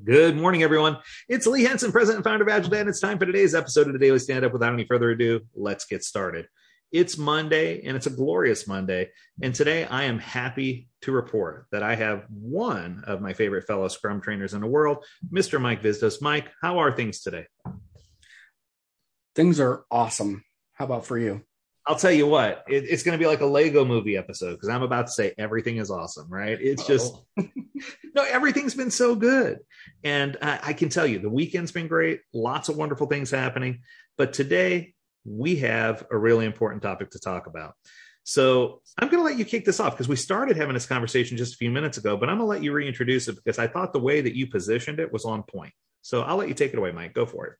Good morning, everyone. It's Lee Henson, president and founder of AgileDad it's time for today's episode of the Daily Stand Up. Without any further ado, let's get started. It's Monday, and it's a glorious Monday. And today I am happy to report that I have one of my favorite fellow Scrum trainers in the world, Mr. Mike Vizdos. Mike, how are things today? Things are awesome. How about for you? I'll tell you what, it, it's going to be like a Lego movie episode because I'm about to say everything is awesome, right? It's just, no, everything's been so good. And I, I can tell you the weekend's been great, lots of wonderful things happening. But today we have a really important topic to talk about. So I'm going to let you kick this off because we started having this conversation just a few minutes ago, but I'm going to let you reintroduce it because I thought the way that you positioned it was on point. So I'll let you take it away, Mike. Go for it.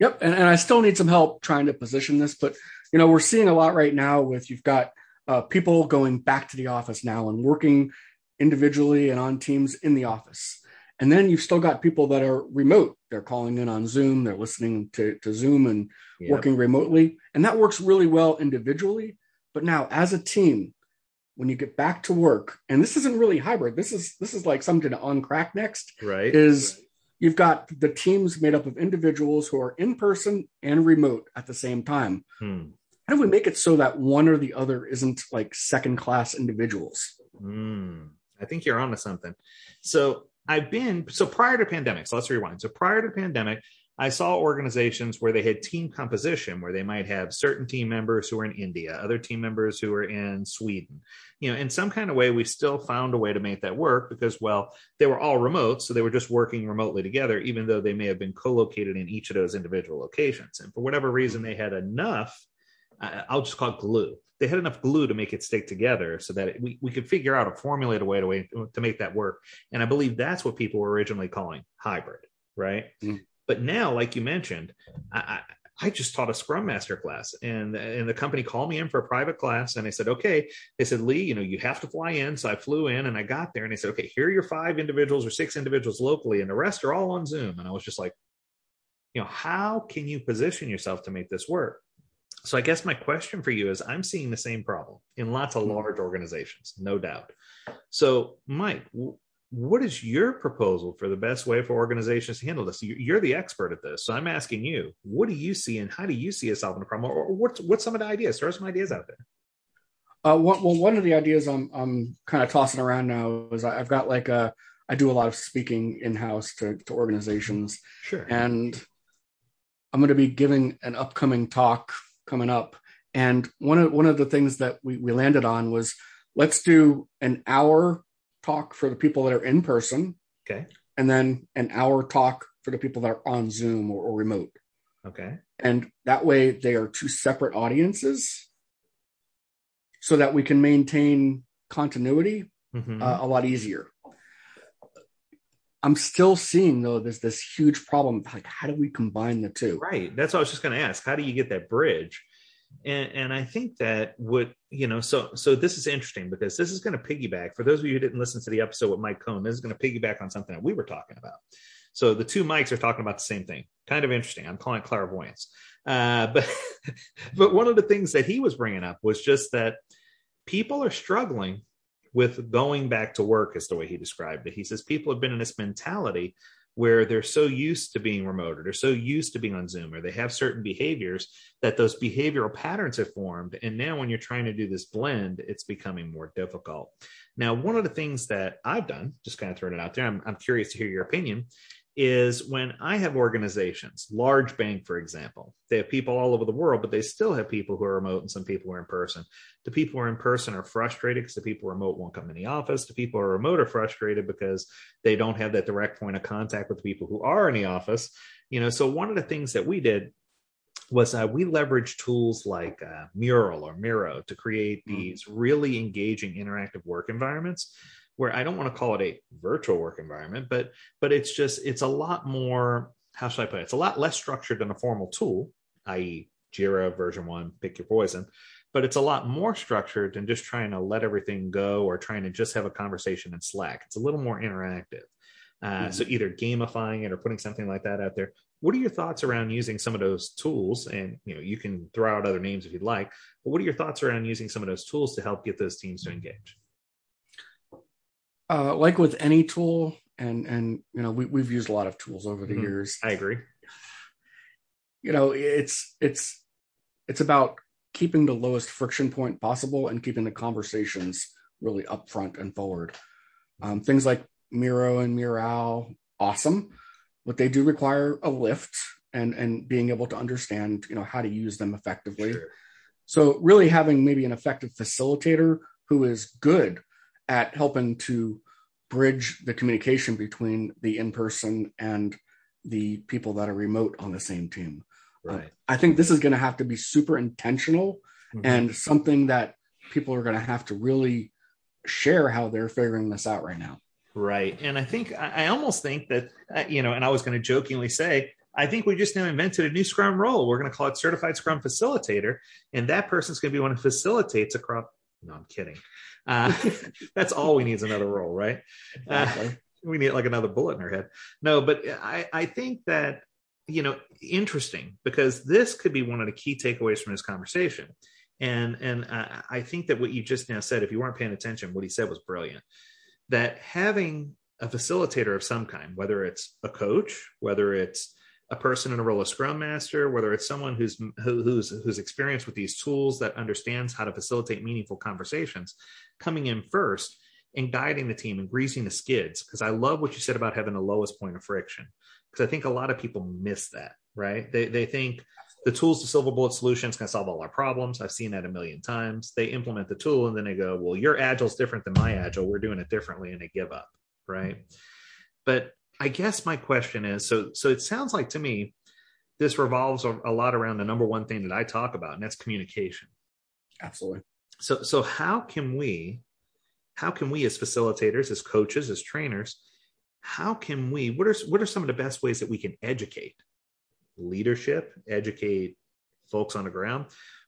Yep. And, and I still need some help trying to position this, but you know, we're seeing a lot right now with you've got uh, people going back to the office now and working individually and on teams in the office. And then you've still got people that are remote. They're calling in on Zoom, they're listening to, to Zoom and yep. working remotely. And that works really well individually. But now as a team, when you get back to work, and this isn't really hybrid, this is this is like something to uncrack next. Right. Is you've got the teams made up of individuals who are in person and remote at the same time. Hmm. How do we make it so that one or the other isn't like second class individuals? Hmm. I think you're onto something. So I've been so prior to pandemic. So let's rewind. So prior to pandemic, I saw organizations where they had team composition, where they might have certain team members who are in India, other team members who are in Sweden. You know, in some kind of way, we still found a way to make that work because, well, they were all remote, so they were just working remotely together, even though they may have been co-located in each of those individual locations. And for whatever reason, they had enough. I'll just call it glue. They had enough glue to make it stick together so that it, we, we could figure out a formulate a way to, way to make that work. And I believe that's what people were originally calling hybrid, right? Mm. But now, like you mentioned, I, I just taught a Scrum Master class, and and the company called me in for a private class, and I said, okay. They said, Lee, you know, you have to fly in. So I flew in, and I got there, and they said, okay, here are your five individuals or six individuals locally, and the rest are all on Zoom. And I was just like, you know, how can you position yourself to make this work? So I guess my question for you is, I'm seeing the same problem in lots of hmm. large organizations, no doubt. So, Mike, what is your proposal for the best way for organizations to handle this? You're the expert at this, so I'm asking you: What do you see, and how do you see us solving the problem, or what's what's some of the ideas? Throw some ideas out there. Uh, well, one of the ideas I'm I'm kind of tossing around now is I've got like a I do a lot of speaking in house to to organizations, sure, and I'm going to be giving an upcoming talk coming up, and one of one of the things that we we landed on was let's do an hour talk for the people that are in person. Okay. And then an hour talk for the people that are on Zoom or, or remote. Okay. And that way they are two separate audiences so that we can maintain continuity mm-hmm. uh, a lot easier. I'm still seeing though there's this huge problem like how do we combine the two? Right. That's what I was just going to ask. How do you get that bridge? and, and I think that would you know so so this is interesting because this is going to piggyback for those of you who didn't listen to the episode with Mike Cohn. This is going to piggyback on something that we were talking about. So the two mics are talking about the same thing. Kind of interesting. I'm calling it clairvoyance. Uh, but but one of the things that he was bringing up was just that people are struggling with going back to work, is the way he described it. He says people have been in this mentality where they're so used to being remote or they're so used to being on Zoom or they have certain behaviors that those behavioral patterns have formed. And now when you're trying to do this blend, it's becoming more difficult. Now, one of the things that I've done, just kind of throwing it out there, I'm, I'm curious to hear your opinion, is when I have organizations, large bank, for example, they have people all over the world, but they still have people who are remote and some people who are in person. The people who are in person are frustrated because the people remote won't come in the office. The people who are remote are frustrated because they don't have that direct point of contact with the people who are in the office. You know, so one of the things that we did was uh, we leveraged tools like uh, Mural or Miro to create hmm. these really engaging interactive work environments where I don't want to call it a virtual work environment, but but it's just it's a lot more. How should I put it? It's a lot less structured than a formal tool, i.e., Jira VersionOne, pick your poison. But it's a lot more structured than just trying to let everything go or trying to just have a conversation in Slack. It's a little more interactive. Uh, mm-hmm. So either gamifying it or putting something like that out there. What are your thoughts around using some of those tools? And you know, you can throw out other names if you'd like. But what are your thoughts around using some of those tools to help get those teams to engage? Uh, like with any tool, and and you know we, we've used a lot of tools over the Mhm. years I agree. you know it's it's it's about keeping the lowest friction point possible and keeping the conversations really upfront and forward um, things like miro and miro awesome but they do require a lift and and being able to understand you know how to use them effectively Sure. so really having maybe an effective facilitator who is good at helping to bridge the communication between the in-person and the people that are remote on the same team. Right. I think this is going to have to be super intentional Mhm. and something that people are going to have to really share how they're figuring this out right now. Right. And I think, I I almost think that, uh, you know, and I was going to jokingly say, I think we just now invented a new Scrum role. We're going to call it Certified Scrum Facilitator. And that person's going to be one who facilitates across. No, I'm kidding. Uh, that's all we need is another role, right? Uh, we need like another bullet in our head. No, but I, I think that, you know, interesting because this could be one of the key takeaways from this conversation. And and I, I think that what you just now said, if you weren't paying attention, what he said was brilliant. That having a facilitator of some kind, whether it's a coach, whether it's a person in a role of scrum master, whether it's someone who's who, who's who's experienced with these tools that understands how to facilitate meaningful conversations, coming in first and guiding the team and greasing the skids. Because I love what you said about having the lowest point of friction. Because I think a lot of people miss that, right? They they think the tools to silver bullet solutions can solve all our problems. I've seen that a million times. They implement the tool and then they go, "Well, your agile is different than my agile. We're doing it differently," and they give up, right? But I guess my question is, so so it sounds like to me this revolves a, a lot around the number one thing that I talk about, and that's communication Absolutely. so so how can we how can we as facilitators as coaches as trainers how can we what are what are some of the best ways that we can educate leadership educate folks on the ground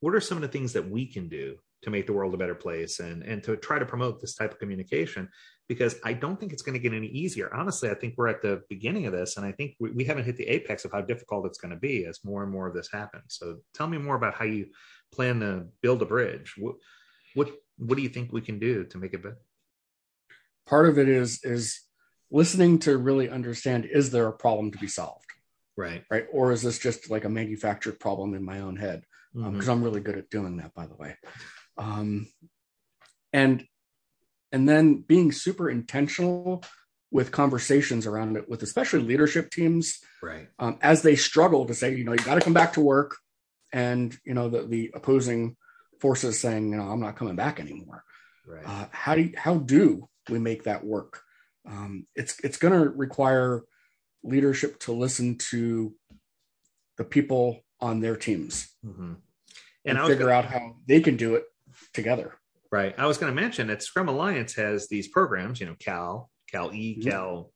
what are some of the things that we can do to make the world a better place and and to try to promote this type of communication because i don't think it's going to get any easier honestly i think we're at the beginning of this and i think we, we haven't hit the apex of how difficult it's going to be as more and more of this happens so tell me more about how you plan to build a bridge what what what do you think we can do to make it better Part of it is is listening to really understand is there a problem to be solved, right right? Or is this just like a manufactured problem in my own head? because Mhm. I'm really good at doing that, by the way. Um, and and then being super intentional with conversations around it, with especially leadership teams, right um, as they struggle to say, you know, you got to come back to work, and you know the the opposing forces saying, you know, I'm not coming back anymore. right Uh, how do you, how do we make that work? Um, it's it's going to require leadership to listen to the people on their teams Mhm. and, and figure out how they can do it together. Right i was going to mention that scrum alliance has these programs you know cal cal e Mhm. cal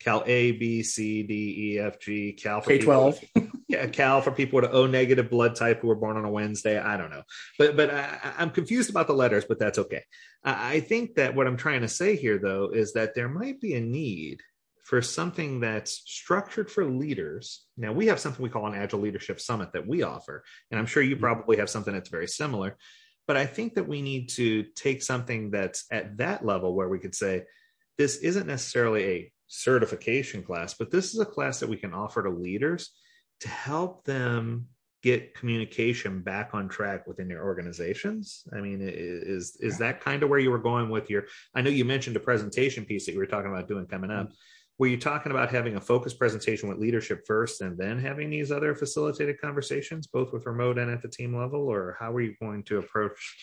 cal a b c d e f g cal for K people- twelve. yeah, Cal for people with an O negative blood type who were born on a Wednesday. I don't know, but but I, I'm confused about the letters, but that's okay. I, I think that what I'm trying to say here, though, is that there might be a need for something that's structured for leaders. Now we have something we call an Agile Leadership Summit that we offer, and I'm sure you Mhm. probably have something that's very similar. But I think that we need to take something that's at that level where we could say, this isn't necessarily a certification class, but this is a class that we can offer to leaders to help them get communication back on track within their organizations. I mean is is that kind of where you were going with your i know you mentioned a presentation piece that you were talking about doing coming up mm-hmm. Were you talking about having a focused presentation with leadership first and then having these other facilitated conversations both with remote and at the team level or how are you going to approach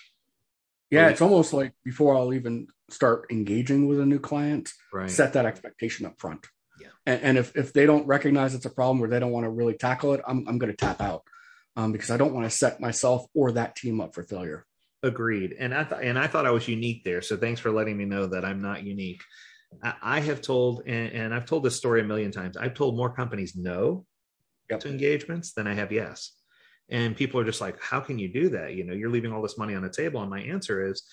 Yeah, it's almost like before I'll even start engaging with a new client, right set that expectation up front. Yeah. And, and if, if they don't recognize it's a problem or they don't want to really tackle it, I'm, I'm going to tap out um, because I don't want to set myself or that team up for failure. Agreed. And I thought and I thought I was unique there. So thanks for letting me know that I'm not unique. I, have told and, and I've told this story a million times. I've told more companies no Yep. to engagements than I have yes. And people are just like, how can you do that? You know, you're leaving all this money on the table. And my answer is,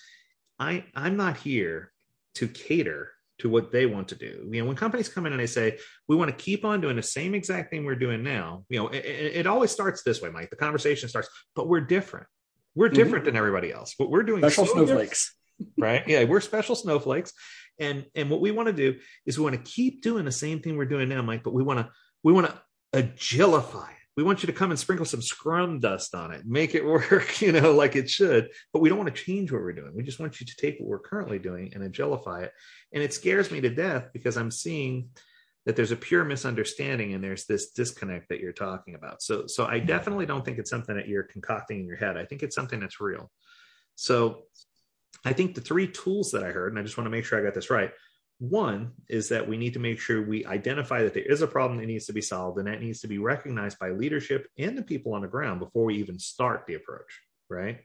I I'm not here to cater to what they want to do. You know, when companies come in and they say, we want to keep on doing the same exact thing we're doing now, you know, it, it, always starts this way, Mike. The conversation starts, but we're different. We're Mhm. different than everybody else. What we're doing Special so different- snowflakes. right? Yeah, we're special snowflakes. And and what we want to do is we want to keep doing the same thing we're doing now, Mike, but we want to we want to agilify it. We want you to come and sprinkle some scrum dust on it, make it work, you know, like it should. But we don't want to change what we're doing. We just want you to take what we're currently doing and agilify it. And it scares me to death because I'm seeing that there's a pure misunderstanding and there's this disconnect that you're talking about. So so I definitely don't think it's something that you're concocting in your head. I think it's something that's real. So I think the three tools that I heard, and I just want to make sure I got this right. One is that we need to make sure we identify that there is a problem that needs to be solved, and that needs to be recognized by leadership and the people on the ground before we even start the approach, right?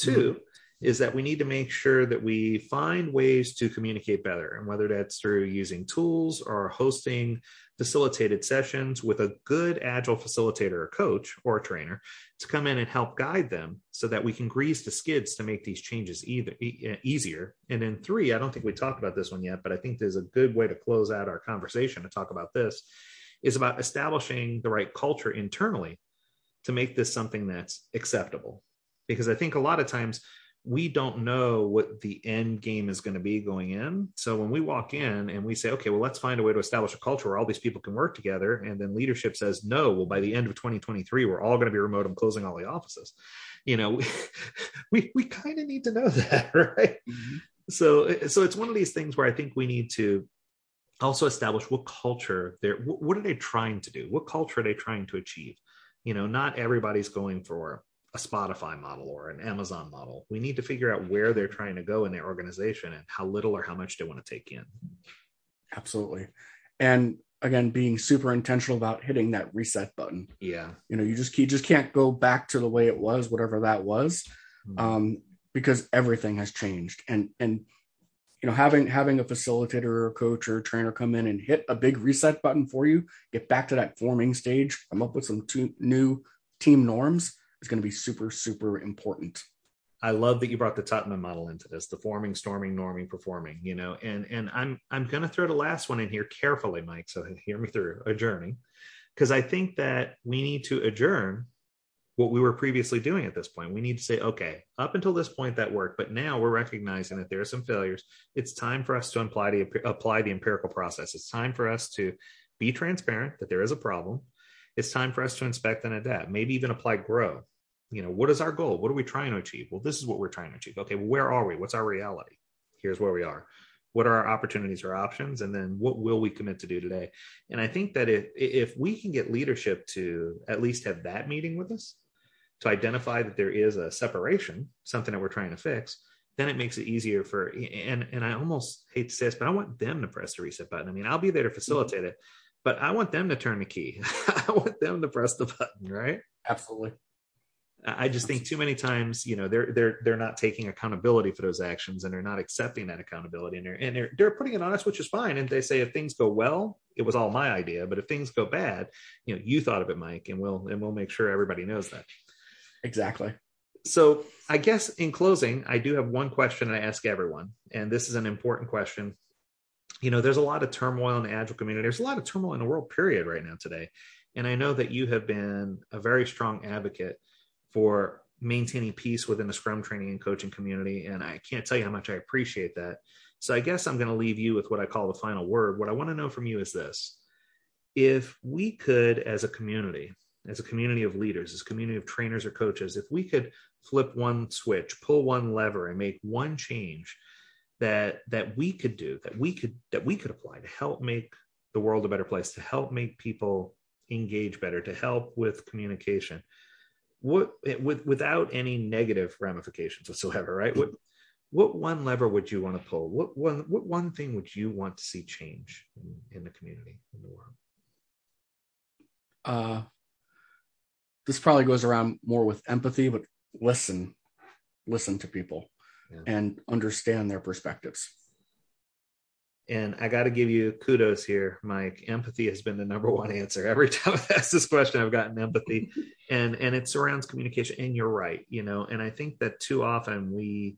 Mm-hmm. Two is that we need to make sure that we find ways to communicate better, and whether that's through using tools or hosting facilitated sessions with a good agile facilitator or coach or trainer to come in and help guide them so that we can grease the skids to make these changes either e- easier. And then three i don't think we talked about this one yet but i think there's a good way to close out our conversation to talk about this is about establishing the right culture internally to make this something that's acceptable. Because i think a lot of times we don't know what the end game is going to be going in. So when we walk in and we say, okay, well, let's find a way to establish a culture where all these people can work together. And then leadership says, no, well, by the end of 2023, we're all going to be remote. I'm closing all the offices. You know, we, we, we kind of need to know that, right? Mm-hmm. So, so it's one of these things where I think we need to also establish what culture they're, what are they trying to do? What culture are they trying to achieve? You know, not everybody's going for a Spotify model or an Amazon model. We need to figure out where they're trying to go in their organization and how little or how much they want to take in. Absolutely. And again, being super intentional about hitting that reset button. Yeah. You know, you just you just can't go back to the way it was, whatever that was. Mm-hmm. Um, because everything has changed. And and you know, having having a facilitator or a coach or a trainer come in and hit a big reset button for you, get back to that forming stage, come up with some two, new team norms is going to be super, super important. I love that you brought the Tuckman model into this, the forming, storming, norming, performing, you know, and, and I'm, I'm going to throw the last one in here carefully, Mike. So hear me through adjourning, because I think that we need to adjourn what we were previously doing at this point. We need to say, okay, up until this point that worked, but now we're recognizing that there are some failures. It's time for us to apply the, apply the empirical process. It's time for us to be transparent that there is a problem it's time for us to inspect and adapt, maybe even apply grow. You know, what is our goal? What are we trying to achieve? Well, this is what we're trying to achieve. Okay, well, where are we? What's our reality? Here's where we are. What are our opportunities or options? And then what will we commit to do today? And I think that if if we can get leadership to at least have that meeting with us, to identify that there is a separation, something that we're trying to fix, then it makes it easier for and and I almost hate to say this, but I want them to press the reset button. I mean, I'll be there to mm-hmm. facilitate it, but I want them to turn the key. I want them to press the button, right? Absolutely. I just think too many times, you know, they're they're they're not taking accountability for those actions and they're not accepting that accountability and they're and they're they're putting it on us, which is fine. And they say if things go well, it was all my idea. But if things go bad, you know, you thought of it, Mike, and we'll and we'll make sure everybody knows that. Exactly. So I guess in closing, I do have one question I ask everyone, and this is an important question you know, there's a lot of turmoil in the agile community. There's a lot of turmoil in the world, period, right now today. And I know that you have been a very strong advocate for maintaining peace within the Scrum training and coaching community. And I can't tell you how much I appreciate that. So I guess I'm going to leave you with what I call the final word. What I want to know from you is this if we could, as a community, as a community of leaders, as a community of trainers or coaches, if we could flip one switch, pull one lever, and make one change that that we could do that we could that we could apply to help make the world a better place to help make people engage better to help with communication what with without any negative ramifications whatsoever right what what one lever would you want to pull what one what one thing would you want to see change in, in the community in the world uh this probably goes around more with empathy but listen listen to people yeah. and understand their perspectives. And I got to give you kudos here, Mike. Empathy has been the number one answer. Every time I've asked this question, I've gotten empathy, and and it surrounds communication. And you're right, you know. And I think that too often we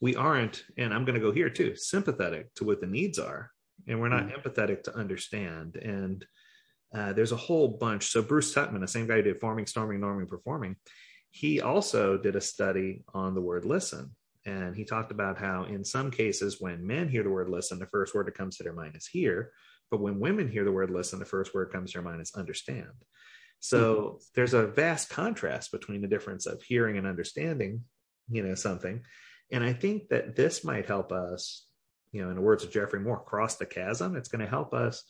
we aren't, and I'm going to go here too, sympathetic to what the needs are, and we're not mm. empathetic to understand. And uh, there's a whole bunch. So Bruce Tuckman, the same guy who did forming, storming, norming, performing, he also did a study on the word listen And he talked about how, in some cases, when men hear the word listen, the first word that comes to their mind is hear. But when women hear the word listen, the first word comes to their mind is understand. So mm-hmm. there's a vast contrast between the difference of hearing and understanding, you know, something. And I think that this might help us, you know, in the words of Geoffrey Moore, cross the chasm. It's going to help us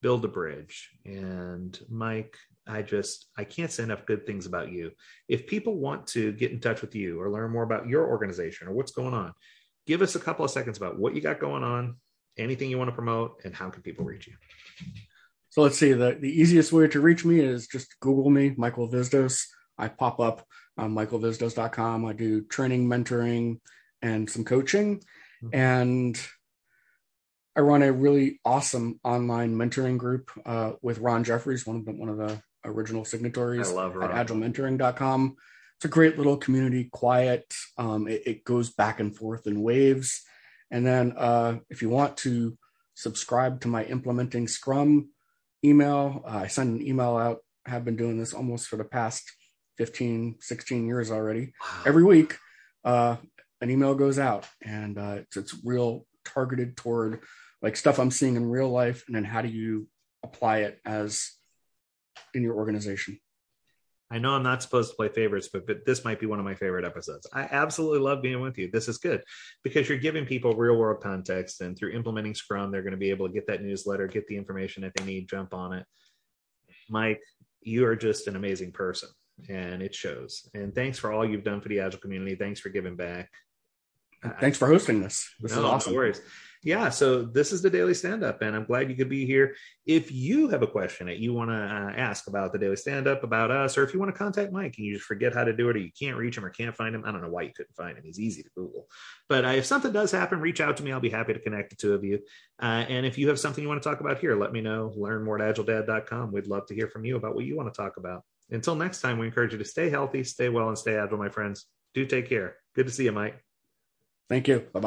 build a bridge. And Mike, I just I can't say enough good things about you. If people want to get in touch with you or learn more about your organization or what's going on, give us a couple of seconds about what you got going on, anything you want to promote, and how can people reach you. So let's see. The, the easiest way to reach me is just Google me, Michael Vizdos. I pop up on michaelvizdos.com. I do training, mentoring, and some coaching. Mm-hmm. And I run a really awesome online mentoring group uh, with Ron Jeffries, one of the, one of the original signatories at agilementoring.com. It's a great little community, quiet. Um, it, it, goes back and forth in waves. And then uh, if you want to subscribe to my implementing Scrum email, uh, I send an email out. I have been doing this almost for the past 15, 16 years already. Wow. Every week, uh, an email goes out and uh, it's, it's real targeted toward like stuff I'm seeing in real life. And then how do you apply it as in your organization? I know I'm not supposed to play favorites, but, but this might be one of my favorite episodes. I absolutely love being with you. This is good because you're giving people real world context, and through implementing Scrum, they're going to be able to get that newsletter, get the information that they need, jump on it. Mike, you are just an amazing person, and it shows. And thanks for all you've done for the Agile community. Thanks for giving back. Thanks for hosting this. This no, is awesome. No worries yeah, so this is the daily stand up, and I'm glad you could be here. If you have a question that you want to uh, ask about the daily stand up, about us, or if you want to contact Mike and you just forget how to do it, or you can't reach him or can't find him, I don't know why you couldn't find him. He's easy to Google. But uh, if something does happen, reach out to me. I'll be happy to connect the two of you. Uh, and if you have something you want to talk about here, let me know. Learn more at agiledad.com. We'd love to hear from you about what you want to talk about. Until next time, we encourage you to stay healthy, stay well, and stay agile, my friends. Do take care. Good to see you, Mike. Thank you. Bye bye.